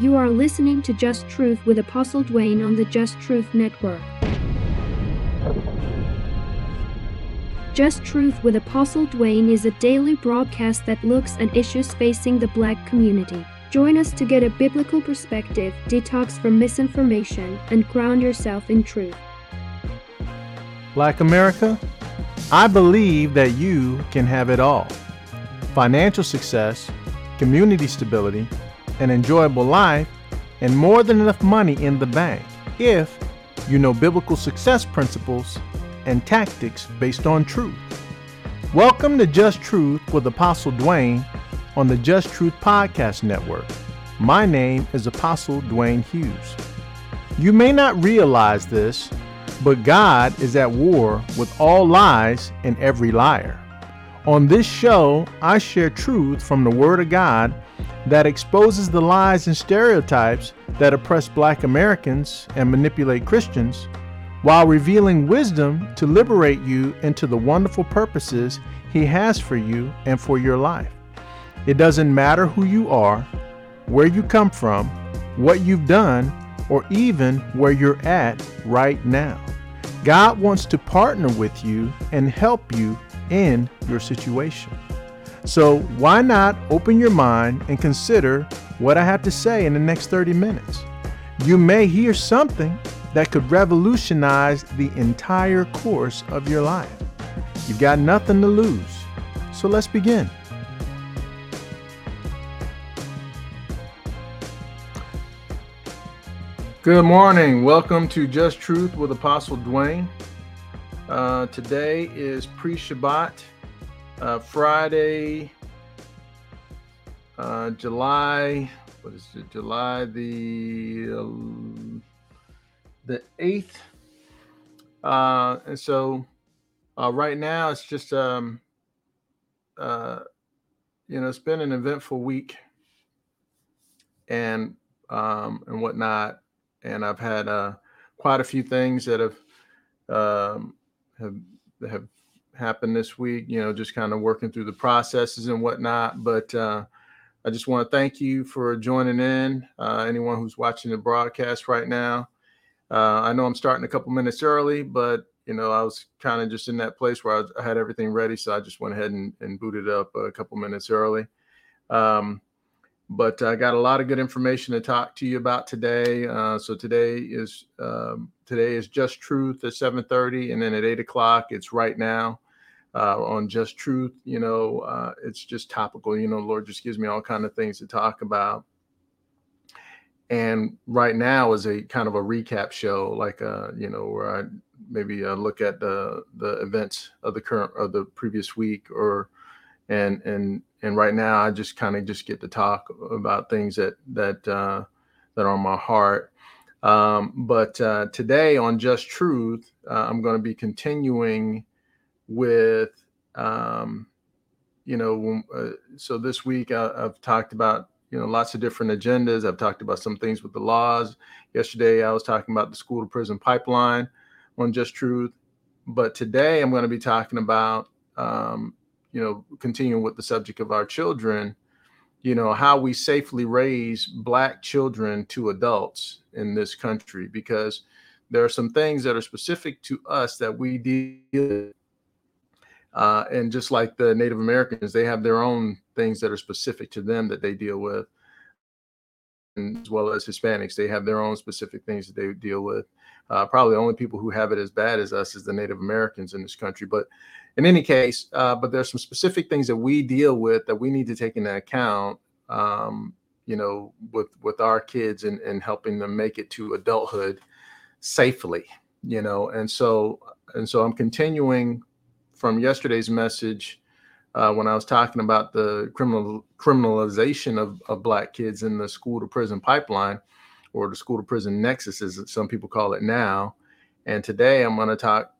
You are listening to Just Truth with Apostle Dwayne on the Just Truth Network. Just Truth with Apostle Dwayne is a daily broadcast that looks at issues facing the black community. Join us to get a biblical perspective, detox from misinformation, and ground yourself in truth. Black America, I believe that you can have it all financial success, community stability, an enjoyable life, and more than enough money in the bank if you know biblical success principles and tactics based on truth. Welcome to Just Truth with Apostle Dwayne on the Just Truth Podcast Network. My name is Apostle Dwayne Hughes. You may not realize this, but God is at war with all lies and every liar. On this show, I share truth from the Word of God that exposes the lies and stereotypes that oppress black Americans and manipulate Christians, while revealing wisdom to liberate you into the wonderful purposes He has for you and for your life. It doesn't matter who you are, where you come from, what you've done, or even where you're at right now. God wants to partner with you and help you in your situation. So, why not open your mind and consider what I have to say in the next 30 minutes? You may hear something that could revolutionize the entire course of your life. You've got nothing to lose. So, let's begin. Good morning. Welcome to Just Truth with Apostle Dwayne. Uh, today is pre Shabbat uh, Friday, uh, July, what is it? July the uh, the eighth. Uh, and so, uh, right now it's just um, uh, you know, it's been an eventful week, and um, and whatnot, and I've had uh, quite a few things that have um, have have happened this week. You know, just kind of working through the processes and whatnot. But uh, I just want to thank you for joining in. Uh, anyone who's watching the broadcast right now. Uh, I know I'm starting a couple minutes early, but you know, I was kind of just in that place where I, I, had everything ready, so I just went ahead and, and booted up a couple minutes early. Um, but I got a lot of good information to talk to you about today. Uh, so today is um, today is just truth at 7:30, and then at eight o'clock it's right now uh, on just truth. You know, uh, it's just topical. You know, Lord just gives me all kind of things to talk about. And right now is a kind of a recap show, like uh, you know, where I maybe uh, look at the the events of the current of the previous week, or and and and right now I just kind of just get to talk about things that that uh, that are on my heart. Um, but uh, today on Just Truth, uh, I'm going to be continuing with, um, you know, uh, so this week I, I've talked about you know lots of different agendas. I've talked about some things with the laws. Yesterday I was talking about the school to prison pipeline on Just Truth, but today I'm going to be talking about um, you know, continuing with the subject of our children, you know, how we safely raise black children to adults in this country, because there are some things that are specific to us that we deal with. Uh, and just like the Native Americans, they have their own things that are specific to them that they deal with. And as well as Hispanics, they have their own specific things that they deal with. Uh, probably the only people who have it as bad as us is the Native Americans in this country. But in any case, uh, but there's some specific things that we deal with that we need to take into account, um, you know, with with our kids and, and helping them make it to adulthood safely, you know. And so and so I'm continuing from yesterday's message uh, when I was talking about the criminal criminalization of, of black kids in the school to prison pipeline or the school to prison nexus as some people call it now. And today I'm going to talk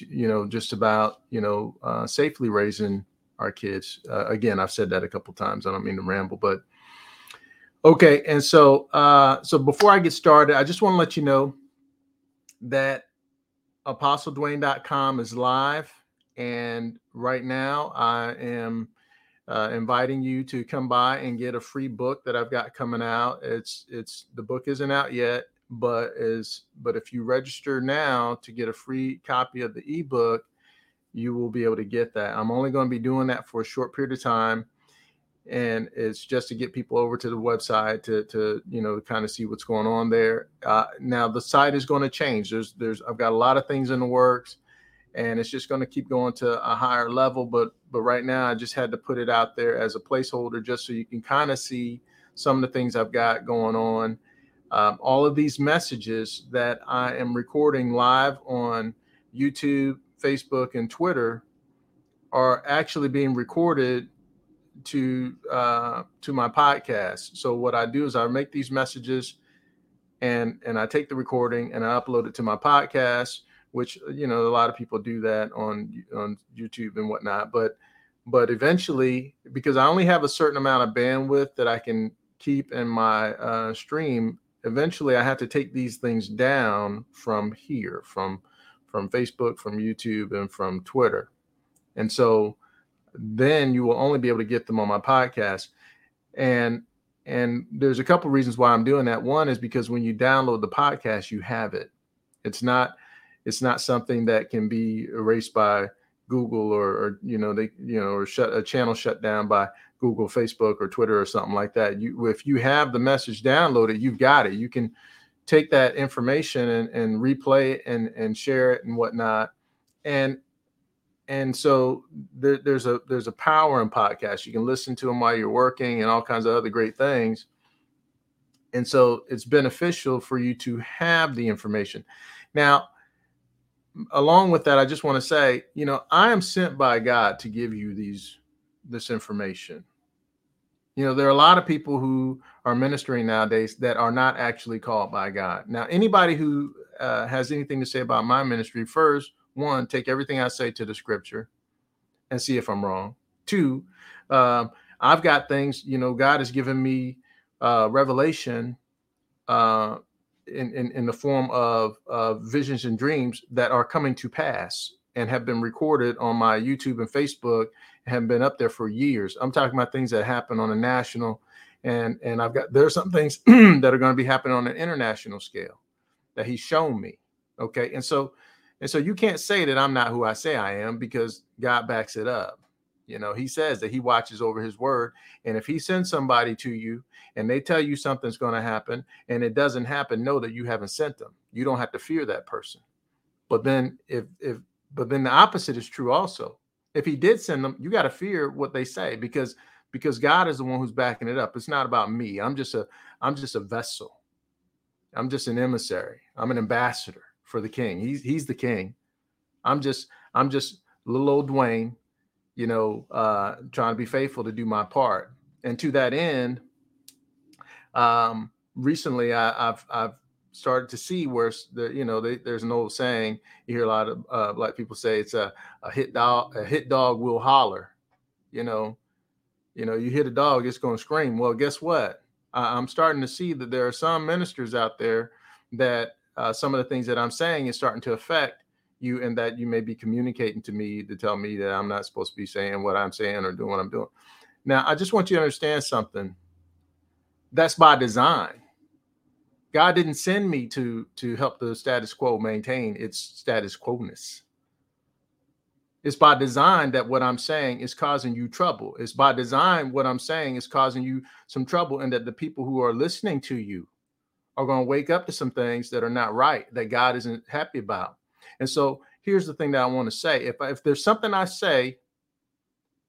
you know, just about, you know, uh, safely raising our kids. Uh, again, I've said that a couple times. I don't mean to ramble, but okay. And so, uh, so before I get started, I just want to let you know that apostledwayne.com is live. And right now I am uh, inviting you to come by and get a free book that I've got coming out. It's it's the book isn't out yet, but is but if you register now to get a free copy of the ebook, you will be able to get that. I'm only going to be doing that for a short period of time and it's just to get people over to the website to to you know kind of see what's going on there. Uh, now the site is going to change. There's there's I've got a lot of things in the works, and it's just going to keep going to a higher level. But but right now I just had to put it out there as a placeholder just so you can kind of see some of the things I've got going on. Um, all of these messages that I am recording live on YouTube, Facebook, and Twitter are actually being recorded to uh, to my podcast. So what I do is I make these messages, and and I take the recording and I upload it to my podcast. Which you know a lot of people do that on on YouTube and whatnot. But but eventually, because I only have a certain amount of bandwidth that I can keep in my uh, stream, eventually I have to take these things down from here, from from Facebook, from YouTube, and from Twitter. And so then you will only be able to get them on my podcast. And and there's a couple reasons why I'm doing that. One is because when you download the podcast, you have it. It's not it's not something that can be erased by Google or, or you know they you know or shut a channel shut down by Google, Facebook, or Twitter or something like that. You if you have the message downloaded, you've got it. You can take that information and, and replay it and and share it and whatnot. And and so there, there's a there's a power in podcasts. You can listen to them while you're working and all kinds of other great things. And so it's beneficial for you to have the information. Now, along with that, I just want to say, you know, I am sent by God to give you these this information. You know, there are a lot of people who are ministering nowadays that are not actually called by God. Now, anybody who uh, has anything to say about my ministry, first, one, take everything I say to the scripture and see if I'm wrong. Two, um, I've got things, you know, God has given me uh, revelation uh, in, in, in the form of uh, visions and dreams that are coming to pass and have been recorded on my YouTube and Facebook have been up there for years. I'm talking about things that happen on a national and and I've got there are some things that are going to be happening on an international scale that he's shown me. Okay. And so and so you can't say that I'm not who I say I am because God backs it up. You know, he says that he watches over his word. And if he sends somebody to you and they tell you something's going to happen and it doesn't happen, know that you haven't sent them. You don't have to fear that person. But then if if but then the opposite is true also. If he did send them, you got to fear what they say because because God is the one who's backing it up. It's not about me. I'm just a I'm just a vessel. I'm just an emissary. I'm an ambassador for the king. He's he's the king. I'm just I'm just little old Dwayne, you know, uh, trying to be faithful to do my part. And to that end, um, recently I, have I've started to see where the you know they, there's an old saying you hear a lot of uh, black people say it's a, a hit dog a hit dog will holler, you know, you know you hit a dog it's going to scream. Well, guess what? I, I'm starting to see that there are some ministers out there that uh, some of the things that I'm saying is starting to affect you, and that you may be communicating to me to tell me that I'm not supposed to be saying what I'm saying or doing what I'm doing. Now, I just want you to understand something. That's by design. God didn't send me to to help the status quo maintain its status quo-ness. It's by design that what I'm saying is causing you trouble. It's by design what I'm saying is causing you some trouble, and that the people who are listening to you are going to wake up to some things that are not right that God isn't happy about. And so here's the thing that I want to say. If, if there's something I say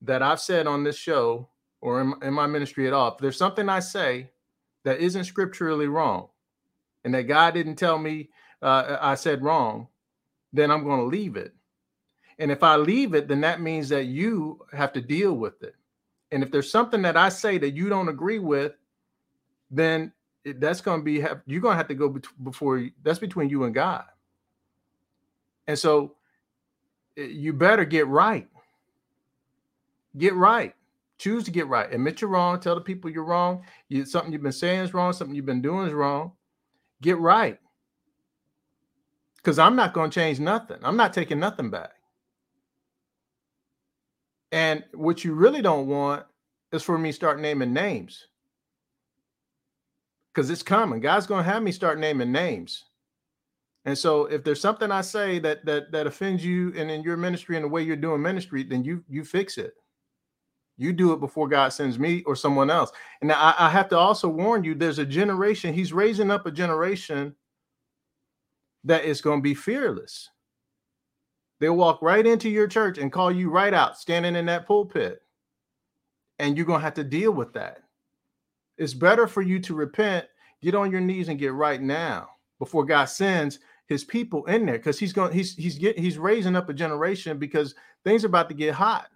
that I've said on this show or in, in my ministry at all, if there's something I say that isn't scripturally wrong and that God didn't tell me uh, I said wrong, then I'm going to leave it. And if I leave it, then that means that you have to deal with it. And if there's something that I say that you don't agree with, then it, that's going to be you're going to have to go before that's between you and God. And so eh, you better get right. Get right. Choose to get right. Admit you're wrong. Tell the people you're wrong. You, something you've been saying is wrong. Something you've been doing is wrong. Get right. Because I'm not going to change nothing. I'm not taking nothing back. And what you really don't want is for me start naming names. Because it's coming. God's gonna have me start naming names. And so if there's something I say that that that offends you and in your ministry and the way you're doing ministry, then you you fix it. You do it before God sends me or someone else. And I, I have to also warn you, there's a generation, he's raising up a generation that is going to be fearless. They'll walk right into your church and call you right out, standing in that pulpit. And you're going to have to deal with that. It's better for you to repent, get on your knees and get right now before God sends his people in there because he's going he's he's get, he's raising up a generation because things are about to get hot.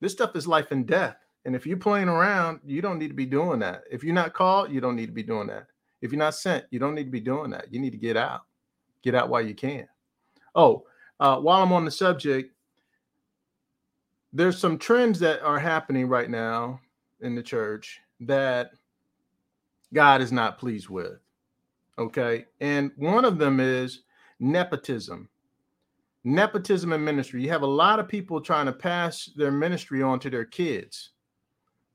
This stuff is life and death. And if you're playing around, you don't need to be doing that. If you're not called, you don't need to be doing that. If you're not sent, you don't need to be doing that. You need to get out. Get out while you can. Oh, uh, while I'm on the subject, there's some trends that are happening right now in the church that God is not pleased with. Okay. And one of them is nepotism. Nepotism in ministry. You have a lot of people trying to pass their ministry on to their kids.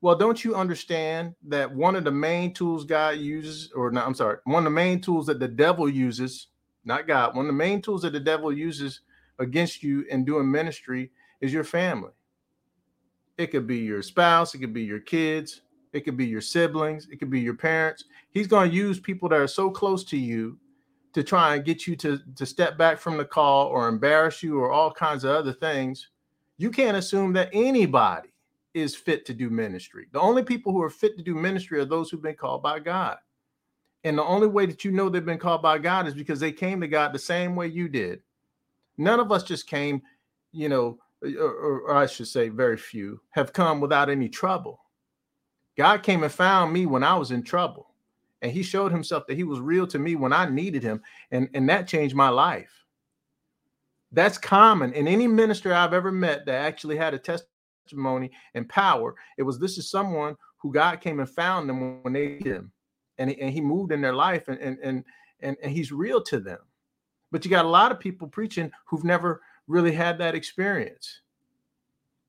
Well, don't you understand that one of the main tools God uses, or no, I'm sorry, one of the main tools that the devil uses, not God, one of the main tools that the devil uses against you in doing ministry is your family. It could be your spouse, it could be your kids, it could be your siblings, it could be your parents. He's going to use people that are so close to you to try and get you to, to step back from the call or embarrass you or all kinds of other things. You can't assume that anybody is fit to do ministry. The only people who are fit to do ministry are those who've been called by God. And the only way that you know they've been called by God is because they came to God the same way you did. None of us just came, you know, or, or, I should say, very few have come without any trouble. God came and found me when I was in trouble. And he showed himself that he was real to me when I needed him. And, and that changed my life. That's common in any minister I've ever met that actually had a testimony and power. It was this is someone who God came and found them when they needed him, and he, and he moved in their life, and and and and, and he's real to them. But you got a lot of people preaching who've never really had that experience.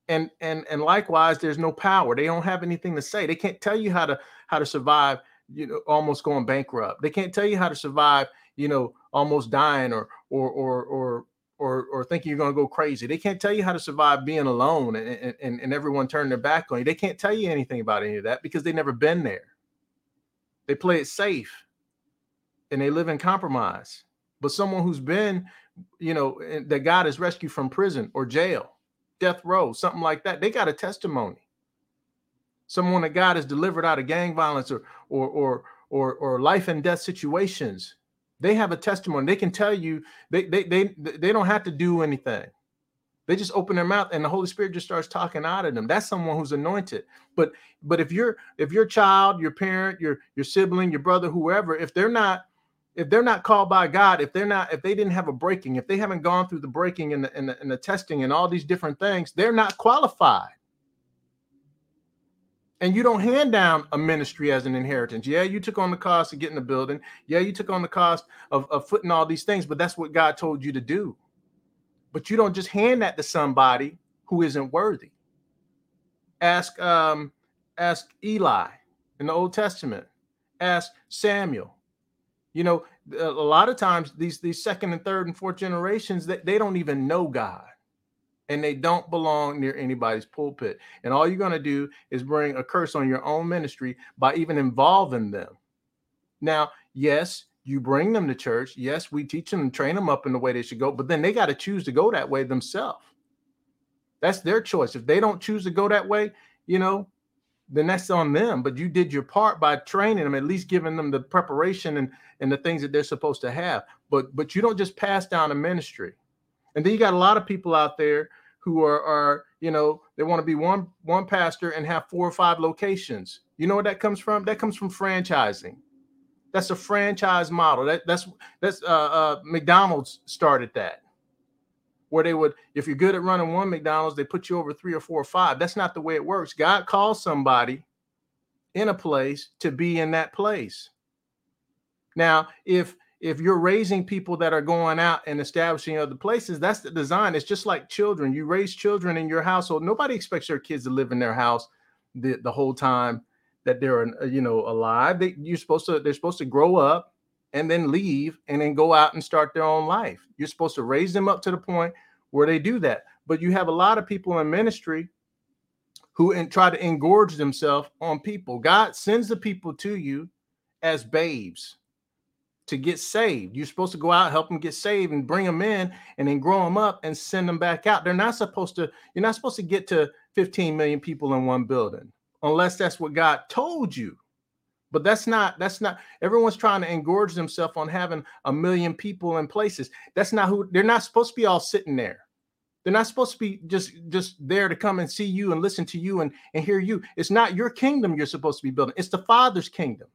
And and and likewise, there's no power. They don't have anything to say. They can't tell you how to how to survive. You know, almost going bankrupt. They can't tell you how to survive. You know, almost dying or or or or or or thinking you're going to go crazy. They can't tell you how to survive being alone and, and, and everyone turning their back on you. They can't tell you anything about any of that because they've never been there. They play it safe and they live in compromise. But someone who's been, you know, that God has rescued from prison or jail, death row, something like that, they got a testimony. Someone that God has delivered out of gang violence or or or or, or life and death situations they have a testimony. They can tell you they they they they don't have to do anything. They just open their mouth and the Holy Spirit just starts talking out of them. That's someone who's anointed. But but if you're if your child, your parent, your your sibling, your brother, whoever, if they're not if they're not called by God, if they're not if they didn't have a breaking, if they haven't gone through the breaking and the, and the, and the testing and all these different things, they're not qualified and you don't hand down a ministry as an inheritance. Yeah, you took on the cost of getting the building. Yeah, you took on the cost of, of footing all these things, but that's what God told you to do. But you don't just hand that to somebody who isn't worthy. Ask um, ask Eli in the Old Testament. Ask Samuel. You know, a lot of times these these second and third and fourth generations that they, they don't even know God and they don't belong near anybody's pulpit. And all you're going to do is bring a curse on your own ministry by even involving them. Now, yes, you bring them to church. Yes, we teach them and train them up in the way they should go, but then they got to choose to go that way themselves. That's their choice. If they don't choose to go that way, you know, then that's on them. But you did your part by training them, at least giving them the preparation and, and the things that they're supposed to have. But but you don't just pass down a ministry. And then you got a lot of people out there who are, are you know, they want to be one one pastor and have four or five locations. You know where that comes from? That comes from franchising. That's a franchise model. That that's that's uh, uh, McDonald's started that, where they would, if you're good at running one McDonald's, they put you over three or four or five. That's not the way it works. God calls somebody in a place to be in that place. Now, if if you're raising people that are going out and establishing other places, that's the design. It's just like children. You raise children in your household. Nobody expects their kids to live in their house the, the whole time that they're uh, you know alive. They, you're supposed to they're supposed to grow up and then leave and then go out and start their own life. You're supposed to raise them up to the point where they do that. But you have a lot of people in ministry who try to engorge themselves on people. God sends the people to you as babes to get saved. You're supposed to go out, help them get saved, and bring them in, and then grow them up and send them back out. They're not supposed to. You're not supposed to get to 15 million people in one building unless that's what God told you. But that's not. That's not. Everyone's trying to engorge themselves on having a million people in places. That's not who. They're not supposed to be all sitting there. They're not supposed to be just just there to come and see you and listen to you and, and hear you. It's not your kingdom you're supposed to be building. It's the Father's kingdom.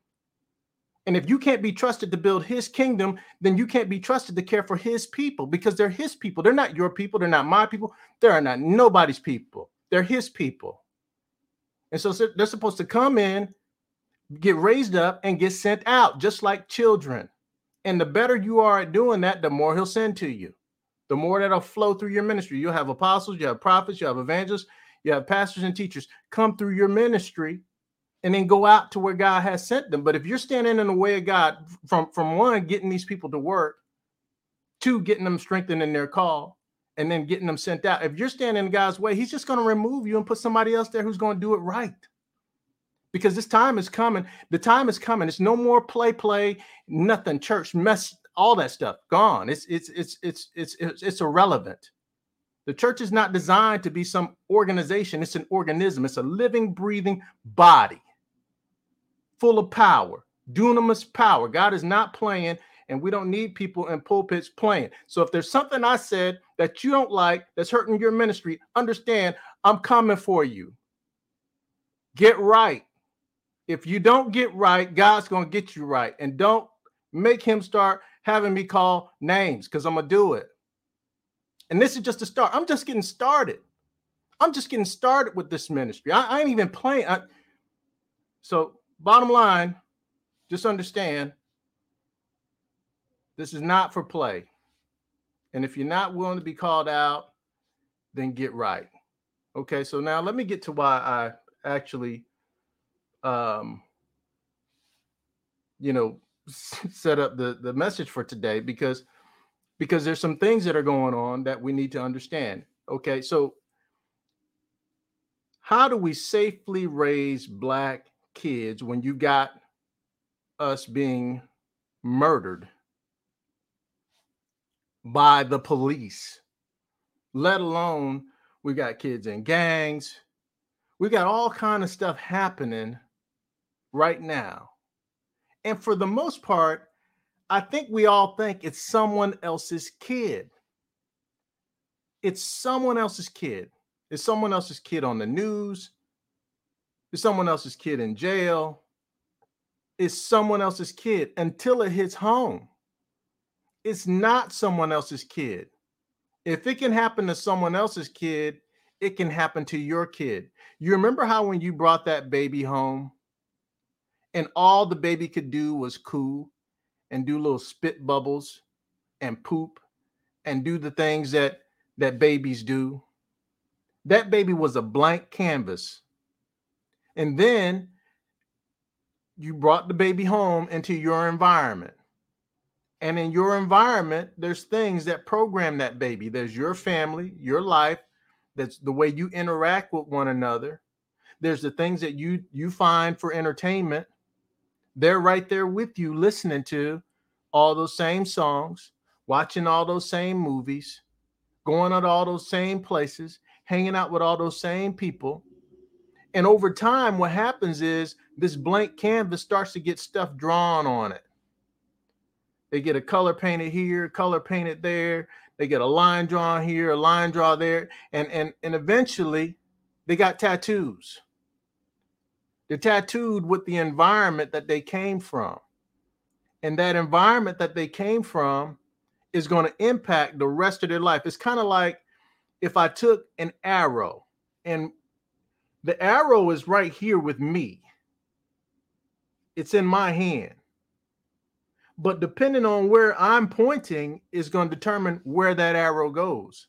And if you can't be trusted to build his kingdom, then you can't be trusted to care for his people because they're his people. They're not your people. They're not my people. They're not nobody's people. They're his people. And so they're supposed to come in, get raised up, and get sent out, just like children. And the better you are at doing that, the more he'll send to you the more that'll flow through your ministry. You'll have apostles, you have prophets, you have evangelists, you have pastors and teachers come through your ministry and then go out to where God has sent them. But if you're standing in the way of God from from one getting these people to work, two getting them strengthened in their call, and then getting them sent out. If you're standing in God's way, he's just going to remove you and put somebody else there who's going to do it right. Because this time is coming. The time is coming. It's no more play, play, nothing. Church mess all that stuff gone. It's it's it's it's it's it's, it's irrelevant. The church is not designed to be some organization. It's an organism. It's a living, breathing body full of power, dunamis power. God is not playing, and we don't need people in pulpits playing. So if there's something I said that you don't like that's hurting your ministry, understand I'm coming for you. Get right. If you don't get right, God's going to get you right. And don't make him start having me call names because I'm gonna do it. And this is just a start. I'm just getting started. I'm just getting started with this ministry. I, I ain't even playing. I, so, bottom line, just understand this is not for play. And if you're not willing to be called out, then get right. Okay, so now let me get to why I actually um you know set up the the message for today because because there's some things that are going on that we need to understand. Okay, so how do we safely raise black kids when you got us being murdered by the police? Let alone we got kids in gangs. We got all kind of stuff happening right now and for the most part, I think we all think it's someone else's kid. It's someone else's kid. It's someone else's kid on the news. It's someone else's kid in jail. It's someone else's kid until it hits home. It's not someone else's kid. If it can happen to someone else's kid, it can happen to your kid. You remember how when you brought that baby home, and all the baby could do was coo and do little spit bubbles and poop and do the things that that babies do that baby was a blank canvas and then you brought the baby home into your environment. And in your environment there's things that program that baby. There's your family your life that's the way you interact with one another. There's the things that you you find for entertainment. They're right there with you listening to all those same songs, watching all those same movies, going to all those same places, hanging out with all those same people. And over time, what happens is this blank canvas starts to get stuff drawn on it. They get a color painted here, color painted there. They get a line drawn here, a line draw there, and and and eventually, they got tattoos. They're tattooed with the environment that they came from. And that environment that they came from is going to impact the rest of their life. It's kind of like if I took an arrow and the arrow is right here with me, it's in my hand. But depending on where I'm pointing is going to determine where that arrow goes.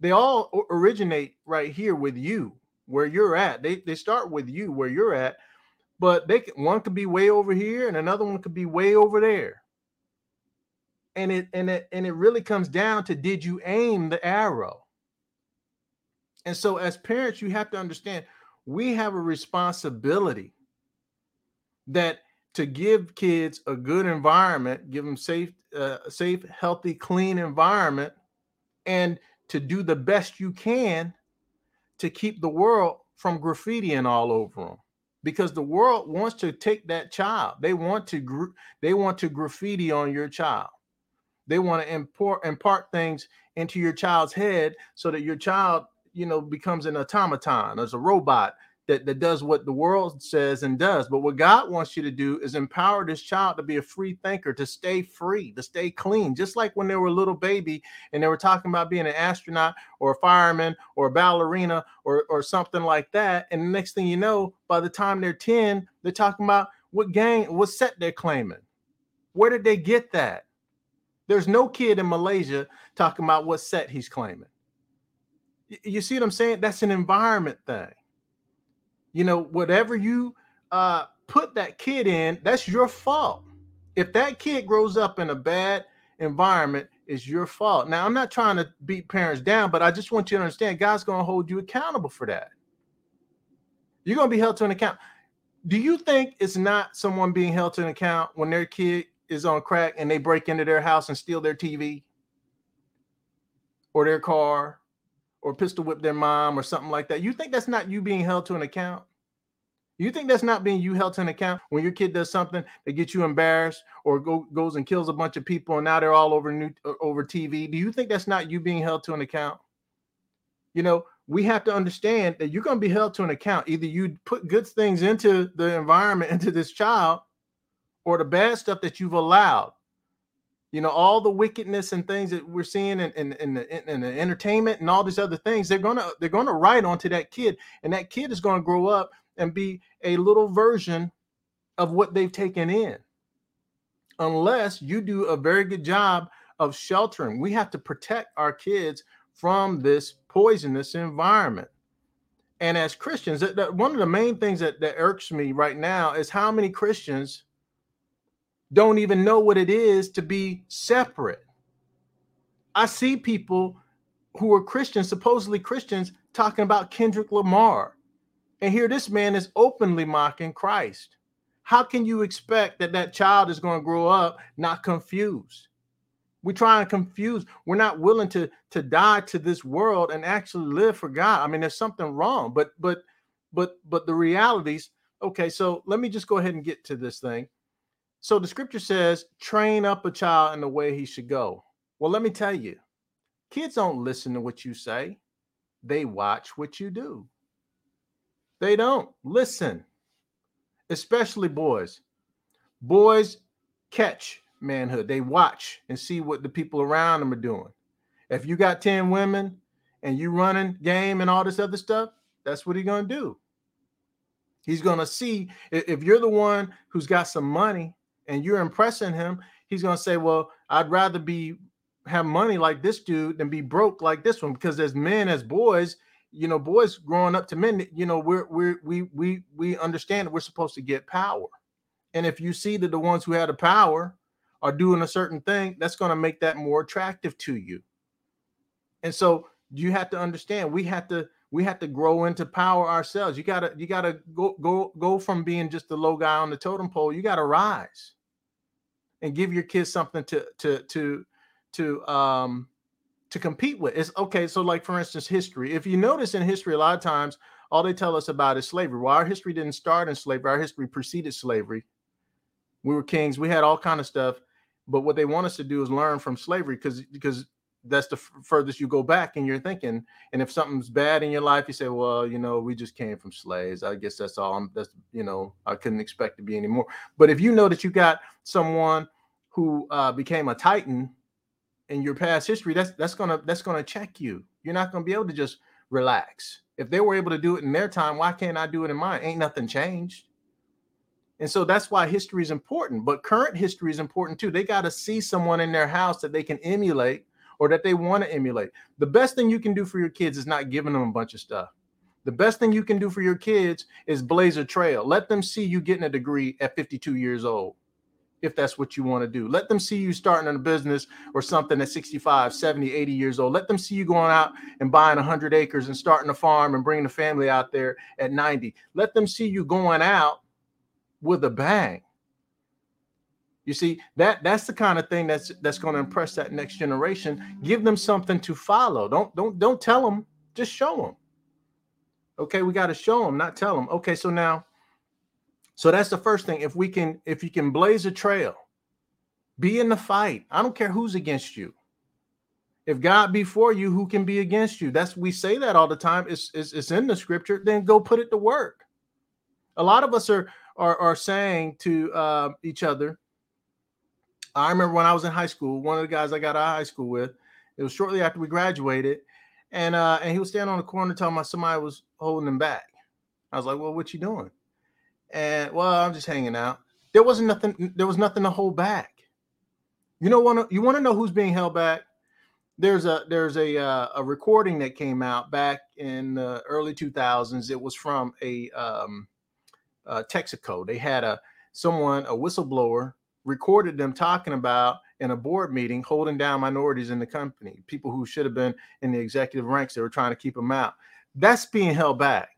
They all originate right here with you, where you're at. They they start with you where you're at, but they can, one could be way over here and another one could be way over there. And it and it and it really comes down to did you aim the arrow? And so as parents, you have to understand we have a responsibility that to give kids a good environment, give them safe, uh, safe, healthy, clean environment, and to do the best you can to keep the world from graffitiing all over them because the world wants to take that child. They want to they want to graffiti on your child. They want to import impart things into your child's head so that your child you know becomes an automaton as a robot that, that does what the world says and does. But what God wants you to do is empower this child to be a free thinker, to stay free, to stay clean. Just like when they were a little baby and they were talking about being an astronaut or a fireman or a ballerina or, or something like that. And the next thing you know, by the time they're 10, they're talking about what gang, what set they're claiming. Where did they get that? There's no kid in Malaysia talking about what set he's claiming. You see what I'm saying? That's an environment thing. You know, whatever you uh, put that kid in, that's your fault. If that kid grows up in a bad environment, it's your fault. Now, I'm not trying to beat parents down, but I just want you to understand God's going to hold you accountable for that. You're going to be held to an account. Do you think it's not someone being held to an account when their kid is on crack and they break into their house and steal their TV or their car or pistol whip their mom or something like that. You think that's not you being held to an account? You think that's not being you held to an account when your kid does something that gets you embarrassed or go, goes and kills a bunch of people and now they're all over new over TV? Do you think that's not you being held to an account? You know, we have to understand that you're going to be held to an account. Either you put good things into the environment, into this child, or the bad stuff that you've allowed you know all the wickedness and things that we're seeing in, in, in, the, in, the, entertainment and all these other things they're gonna they're gonna write onto that kid and that kid is gonna grow up and be a little version of what they've taken in. Unless you do a very good job of sheltering. We have to protect our kids from this poisonous environment. And as christians that, that one of the main things that, that irks me right now is how many christians don't even know what it is to be separate. I see people who are Christians, supposedly Christians, talking about Kendrick Lamar. And here this man is openly mocking Christ. How can you expect that that child is going to grow up not confused? We try and confuse. We're not willing to to die to this world and actually live for God. I mean, there's something wrong. But but but but the realities. Okay, so let me just go ahead and get to this thing. So the scripture says, train up a child in the way he should go. Well, let me tell you, kids don't listen to what you say, they watch what you do. They don't listen, especially boys. Boys catch manhood, they watch and see what the people around them are doing. If you got 10 women and you running game and all this other stuff, that's what he's going to do. He's going to see if you're the one who's got some money and you're impressing him, he's to say, "Well, I'd rather be have money like this dude than be broke like this one." Because as men, as boys, you know, boys growing up to men, you know, we're we we we we understand that we're supposed to get power, and if you see that the ones who had the power are doing a certain thing, that's to make that more attractive to you. And so you have to understand we have to we have to grow into power ourselves. You gotta you gotta go go go from being just the low guy on the totem pole. You gotta rise and give your kids something to to to to um to compete with. It's okay. So, like for instance, history. If you notice in history, a lot of times all they tell us about is slavery. Well, our history didn't start in slavery. Our history preceded slavery. We were kings. We had all kind of stuff. But what they want us to do is learn from slavery because because that's the f- furthest you go back in your thinking. And if something's bad in your life, you say, well, you know, we just came from slaves. I guess that's all. I'm, that's you know, I couldn't expect to be anymore. But if you know that you got someone who uh, became a titan in your past history, that's that's gonna that's gonna check you. You're not gonna be able to just relax. If they were able to do it in their time, why can't I do it in mine? Ain't nothing changed. And so that's why history is important. But current history is important too. They got to see someone in their house that they can emulate or that they want to emulate. The best thing you can do for your kids is not giving them a bunch of stuff. The best thing you can do for your kids is blaze a trail. Let them see you getting a degree at 52 years old, if that's what you want to do. Let them see you starting a business or something at 65, 70, 80 years old. Let them see you going out and buying 100 acres and starting a farm and bringing the family out there at 90. Let them see you going out with a bang. You see that that's the kind of thing that's that's going to impress that next generation. Give them something to follow. Don't don't don't tell them. Just show them. Okay, we got to show them, not tell them. Okay, so now, so that's the first thing. If we can, if you can blaze a trail, be in the fight. I don't care who's against you. If God be for you, who can be against you? That's we say that all the time. It's, it's, it's in the scripture. Then go put it to work. A lot of us are are, are saying to uh, each other, I remember when I was in high school, one of the guys I got out of high school with, it was shortly after we graduated, and uh, and he was standing on the corner telling me somebody was holding him back. I was like, "Well, what you doing?" And well, I'm just hanging out. There wasn't nothing. There was nothing to hold back. You know, want you want to know who's being held back? There's a there's a uh, a recording that came out back in the early 2000s. It was from a um, uh, Texaco. They had a someone a whistleblower recorded them talking about in a board meeting holding down minorities in the company, people who should have been in the executive ranks. They were trying to keep them out. That's being held back.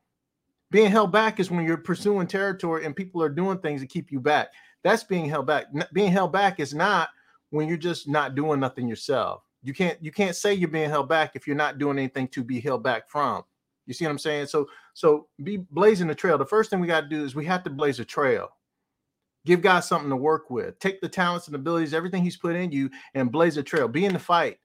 Being held back is when you're pursuing territory and people are doing things to keep you back. That's being held back. Being held back is not when you're just not doing nothing yourself. You can't you can't say you're being held back if you're not doing anything to be held back from. You see what I'm saying? So so be blazing the trail. The first thing we got to do is we have to blaze a trail. Give God something to work with. Take the talents and abilities, everything He's put in you, and blaze a trail. Be in the fight.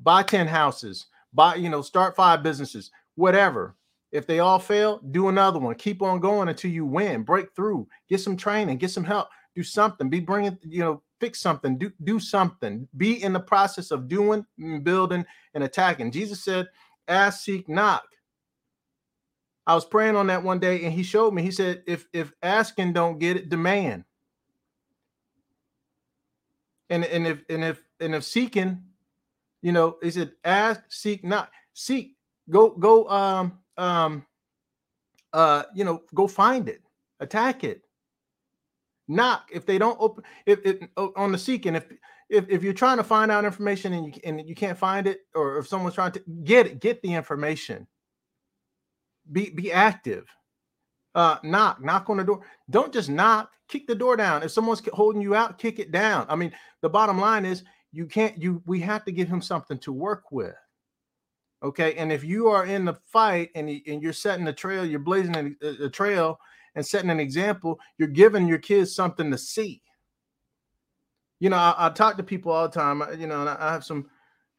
Buy 10 houses. Buy, you know, start five businesses, whatever. If they all fail, do another one. Keep on going until you win. Break through. Get some training. Get some help. Do something. Be bringing, you know, fix something. Do do something. Be in the process of doing, building, and attacking. Jesus said, "Ask, seek, knock." I was praying on that one day, and He showed me. He said, "If if asking don't get it, demand." And and if and if and if seeking, you know, is it ask, seek, not seek, go go um um uh you know go find it, attack it, knock. If they don't open, if it on the seeking, if if if you're trying to find out information and you and you can't find it, or if someone's trying to get it, get the information. Be be active uh, knock, knock on the door. Don't just knock, kick the door down. If someone's holding you out, kick it down. I mean, the bottom line is you can't, you, we have to give him something to work with. Okay. And if you are in the fight and, and you're setting the trail, you're blazing a, a trail and setting an example, you're giving your kids something to see. You know, I, I talk to people all the time, you know, and I, I have some,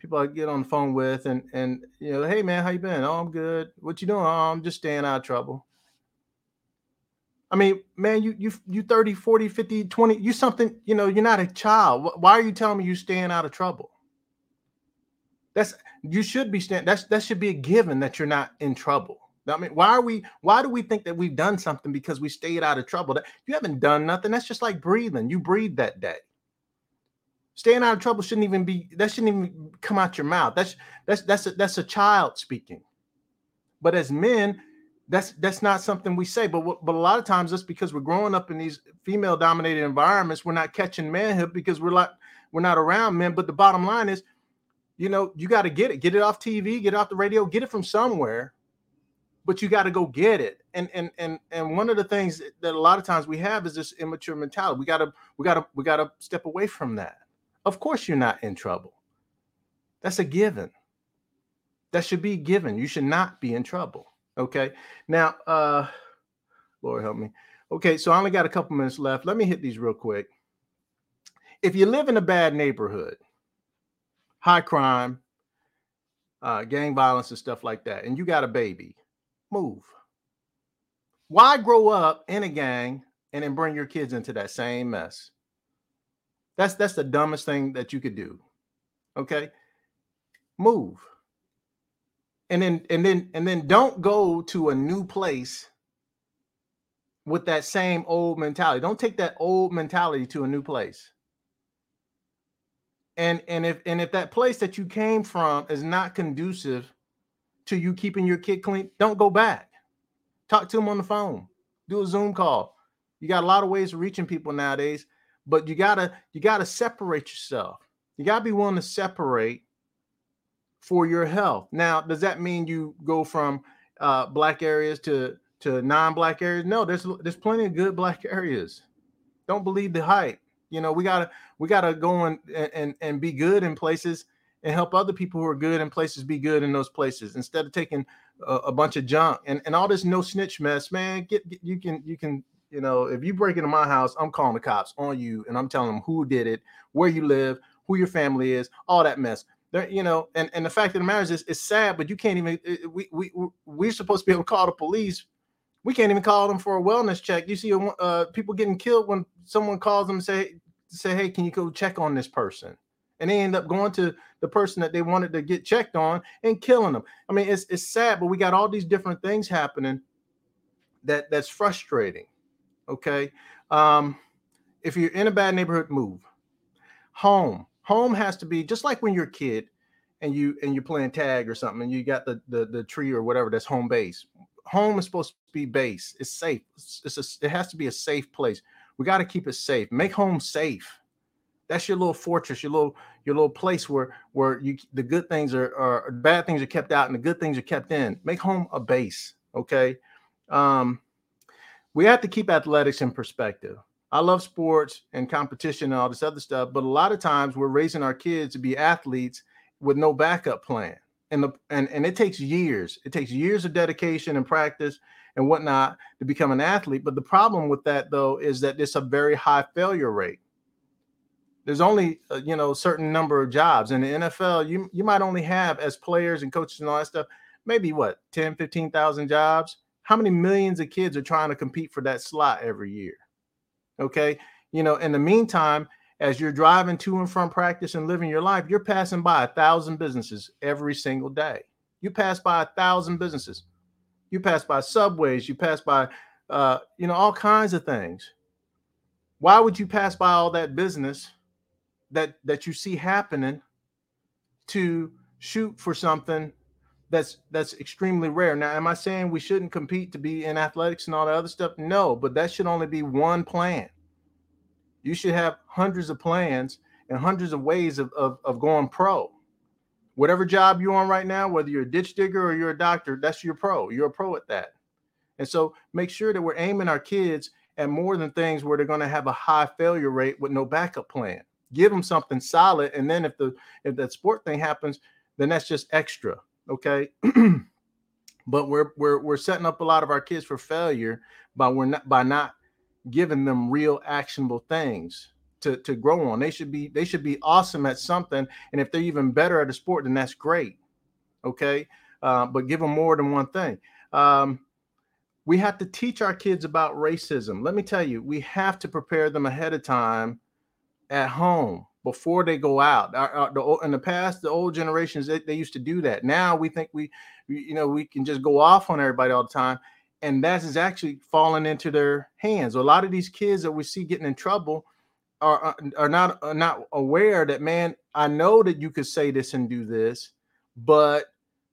people I get on the phone with and and you know, hey man, how you been? Oh, I'm good. What you doing? Oh, I'm just staying out of trouble. I mean, man, you you you 30, 40, 50, 20, you something, you know, you're not a child. Why are you telling me you're staying out of trouble? That's you should be staying. That's that should be a given that you're not in trouble. I mean, why are we why do we think that we've done something because we stayed out of trouble? That you haven't done nothing. That's just like breathing. You breathe that day. Staying out of trouble shouldn't even be that shouldn't even come out your mouth. That's that's that's a, that's a child speaking. But as men, that's that's not something we say but but a lot of times that's because we're growing up in these female dominated environments we're not catching manhood because we're like we're not around men. But the bottom line is you know you got to get it get it off tv get it off the radio get it from somewhere but you got to go get it. And and and and one of the things that a lot of times we have is this immature mentality. We got to we got to we got to step away from that. Of course you're not in trouble. That's a given. That should be given. You should not be in trouble Okay. Now, uh, Lord help me. Okay, so I only got a couple minutes left. Let me hit these real quick. If you live in a bad neighborhood, high crime, uh, gang violence, and stuff like that, and you got a baby, move. Why grow up in a gang and then bring your kids into that same mess? That's that's the dumbest thing that you could do. Okay, move and then and then and then don't go to a new place with that same old mentality don't take that old mentality to a new place and and if and if that place that you came from is not conducive to you keeping your kid clean don't go back Talk to them on the phone. Do a Zoom call. You got a lot of ways of reaching people nowadays, but you gotta you gotta separate yourself. You gotta be willing to separate for your health. Now, does that mean you go from uh, black areas to to non-black areas? No, there's there's plenty of good black areas. Don't believe the hype. You know, we gotta we gotta go and and and be good in places and help other people who are good in places be good in those places instead of taking a, a bunch of junk and, and all this no snitch mess, man. Get, get you can you can you know if you break into my house, I'm calling the cops on you and I'm telling them who did it, where you live, who your family is, all that mess. You know, and, and the fact of the matter is, it's sad, but you can't even. We we we're supposed to be able to call the police. We can't even call them for a wellness check. You see, uh, people getting killed when someone calls them and say say, "Hey, can you go check on this person?" and they end up going to the person that they wanted to get checked on and killing them. I mean, it's it's sad, but we got all these different things happening that that's frustrating. Okay. Um, if you're in a bad neighborhood, move. Home. Home has to be just like when you're a kid and you and you're playing tag or something and you got the the, the tree or whatever that's home base. Home is supposed to be base. It's safe. It's, it's a, it has to be a safe place. We got to keep it safe. Make home safe that's your little fortress, your little your little place where where you the good things are are bad things are kept out and the good things are kept in. Make home a base, okay? Um, we have to keep athletics in perspective. I love sports and competition and all this other stuff, but a lot of times we're raising our kids to be athletes with no backup plan. And the and, and it takes years. It takes years of dedication and practice and whatnot to become an athlete. But the problem with that though is that it's a very high failure rate there's only uh, you know a certain number of jobs in the NFL. You you might only have as players and coaches and all that stuff, maybe what 10, 15,000 jobs. How many millions of kids are trying to compete for that slot every year? Okay, you know. In the meantime, as you're driving to and from practice and living your life, you're passing by a thousand businesses every single day. You pass by a thousand businesses. You pass by subways. You pass by, uh, you know, all kinds of things. Why would you pass by all that business? that that you see happening to shoot for something that's that's extremely rare. Now, am I saying we shouldn't compete to be in athletics and all that other stuff? No, but that should only be one plan. You should have hundreds of plans and hundreds of ways of, of, of going pro. Whatever job you're on right now, whether you're a ditch digger or you're a doctor, that's your pro. You're a pro at that. And so make sure that we're aiming our kids at more than things where they're going to have a high failure rate with no backup plan give them something solid and then if the if that sport thing happens then that's just extra okay? But we're we're we're setting up a lot of our kids for failure by we're not by not giving them real actionable things to to grow on. They should be they should be awesome at something and if they're even better at a sport then that's great okay? Uh, but give them more than one thing. Um, we have to teach our kids about racism. Let me tell you we have to prepare them ahead of time at home before they go out. Our, our, the, in the past, the old generations they, they used to do that. Now we think we, you know, we can just go off on everybody all the time, and that is actually falling into their hands. A lot of these kids that we see getting in trouble are uh, are not are not aware that man. I know that you could say this and do this, but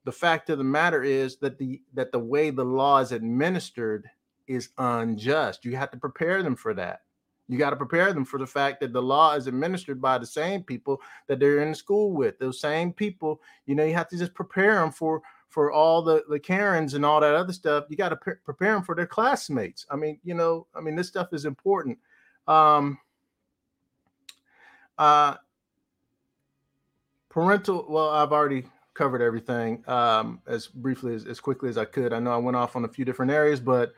the fact of the matter is that the that the way the law is administered is unjust. You have to prepare them for that. You got to prepare them for the fact that the law is administered by the same people that they're in school with. Those same people, you know, you have to just prepare them for for all the the Karens and all that other stuff. You got to pre- prepare them for their classmates. I mean, you know, I mean, this stuff is important. Um, uh, parental. Well, I've already covered everything um, as briefly as, as quickly as I could. I know I went off on a few different areas, but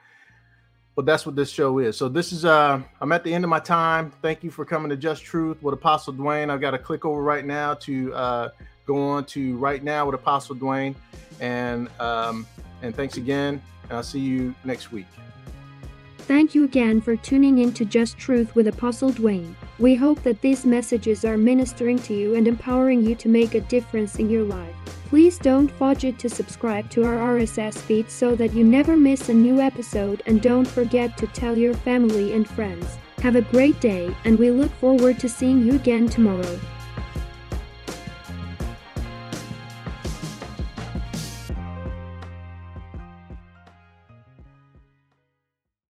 but that's what this show is. So this is uh I'm at the end of my time. Thank you for coming to Just Truth with Apostle Dwayne. I've got to click over right now to uh go on to right now with Apostle Dwayne. And um and thanks again. And I'll see you next week. Thank you again for tuning in to Just Truth with Apostle Dwayne. We hope that these messages are ministering to you and empowering you to make a difference in your life. Please don't forget to subscribe to our RSS feed so that you never miss a new episode and don't forget to tell your family and friends. Have a great day and we look forward to seeing you again tomorrow.